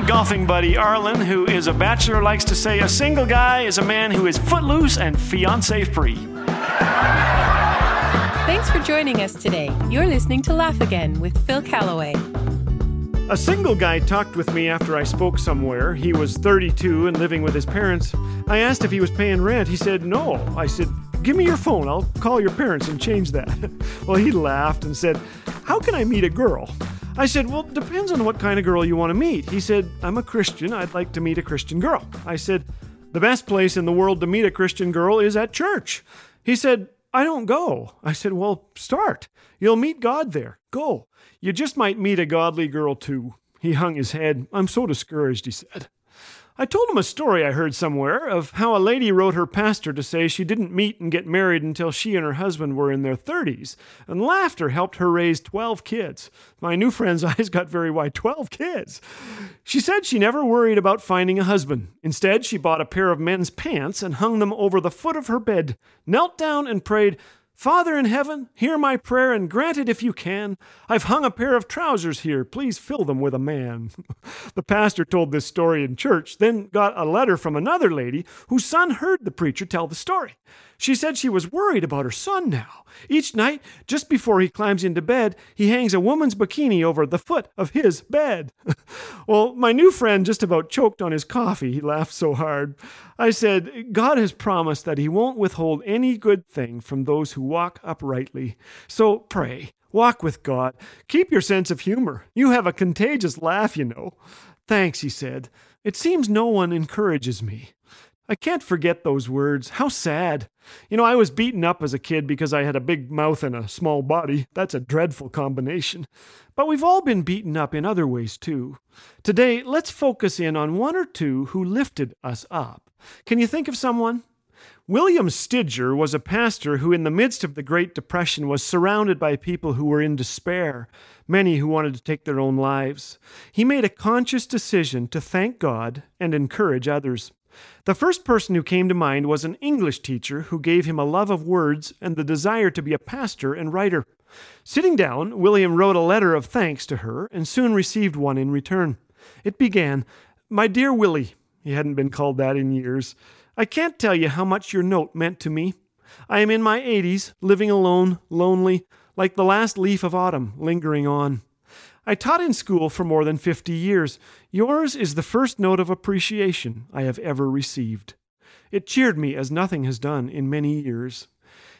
my golfing buddy Arlen, who is a bachelor, likes to say a single guy is a man who is footloose and fiance free. Thanks for joining us today. You're listening to Laugh Again with Phil Callaway. A single guy talked with me after I spoke somewhere. He was 32 and living with his parents. I asked if he was paying rent. He said no. I said, Give me your phone. I'll call your parents and change that. well, he laughed and said, How can I meet a girl? I said, Well, depends on what kind of girl you want to meet. He said, I'm a Christian. I'd like to meet a Christian girl. I said, The best place in the world to meet a Christian girl is at church. He said, I don't go. I said, Well, start. You'll meet God there. Go. You just might meet a godly girl too. He hung his head. I'm so discouraged, he said. I told him a story I heard somewhere of how a lady wrote her pastor to say she didn't meet and get married until she and her husband were in their 30s, and laughter helped her raise 12 kids. My new friend's eyes got very wide 12 kids. She said she never worried about finding a husband. Instead, she bought a pair of men's pants and hung them over the foot of her bed, knelt down and prayed, Father in heaven, hear my prayer and grant it if you can. I've hung a pair of trousers here. Please fill them with a man. the pastor told this story in church, then got a letter from another lady whose son heard the preacher tell the story. She said she was worried about her son now. Each night, just before he climbs into bed, he hangs a woman's bikini over the foot of his bed. well, my new friend just about choked on his coffee. He laughed so hard. I said, God has promised that he won't withhold any good thing from those who walk uprightly. So pray, walk with God. Keep your sense of humor. You have a contagious laugh, you know. Thanks, he said. It seems no one encourages me. I can't forget those words. How sad. You know, I was beaten up as a kid because I had a big mouth and a small body. That's a dreadful combination. But we've all been beaten up in other ways too. Today, let's focus in on one or two who lifted us up. Can you think of someone? William Stidger was a pastor who, in the midst of the Great Depression, was surrounded by people who were in despair, many who wanted to take their own lives. He made a conscious decision to thank God and encourage others. The first person who came to mind was an English teacher who gave him a love of words and the desire to be a pastor and writer. Sitting down, William wrote a letter of thanks to her and soon received one in return. It began, My dear Willie, he hadn't been called that in years, I can't tell you how much your note meant to me. I am in my 80s, living alone, lonely, like the last leaf of autumn lingering on. I taught in school for more than 50 years. Yours is the first note of appreciation I have ever received. It cheered me as nothing has done in many years.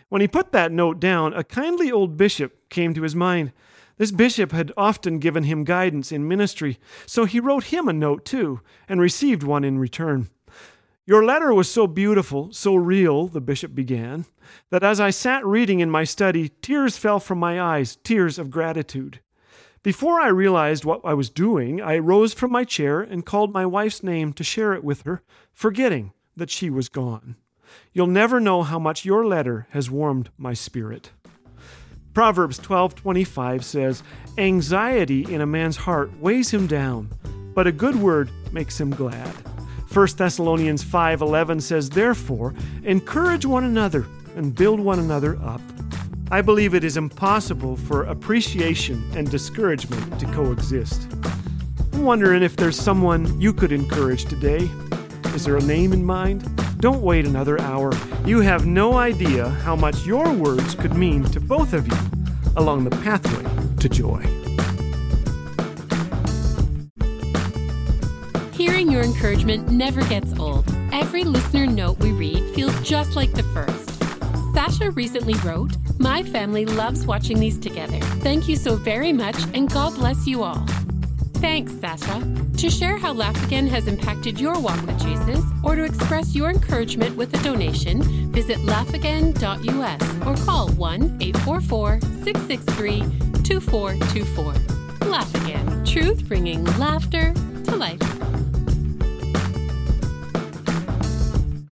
When he put that note down, a kindly old bishop came to his mind. This bishop had often given him guidance in ministry, so he wrote him a note too, and received one in return. Your letter was so beautiful, so real, the bishop began, that as I sat reading in my study, tears fell from my eyes, tears of gratitude. Before I realized what I was doing, I rose from my chair and called my wife's name to share it with her, forgetting that she was gone. You'll never know how much your letter has warmed my spirit. Proverbs 12:25 says, "Anxiety in a man's heart weighs him down, but a good word makes him glad." 1 Thessalonians 5:11 says, "Therefore, encourage one another and build one another up." I believe it is impossible for appreciation and discouragement to coexist. I'm wondering if there's someone you could encourage today. Is there a name in mind? Don't wait another hour. You have no idea how much your words could mean to both of you along the pathway to joy. Hearing your encouragement never gets old. Every listener note we read feels just like the first. Sasha recently wrote, My family loves watching these together. Thank you so very much, and God bless you all. Thanks, Sasha. To share how Laugh Again has impacted your walk with Jesus, or to express your encouragement with a donation, visit laughagain.us or call 1 844 663 2424. Laugh Again, truth bringing laughter to life.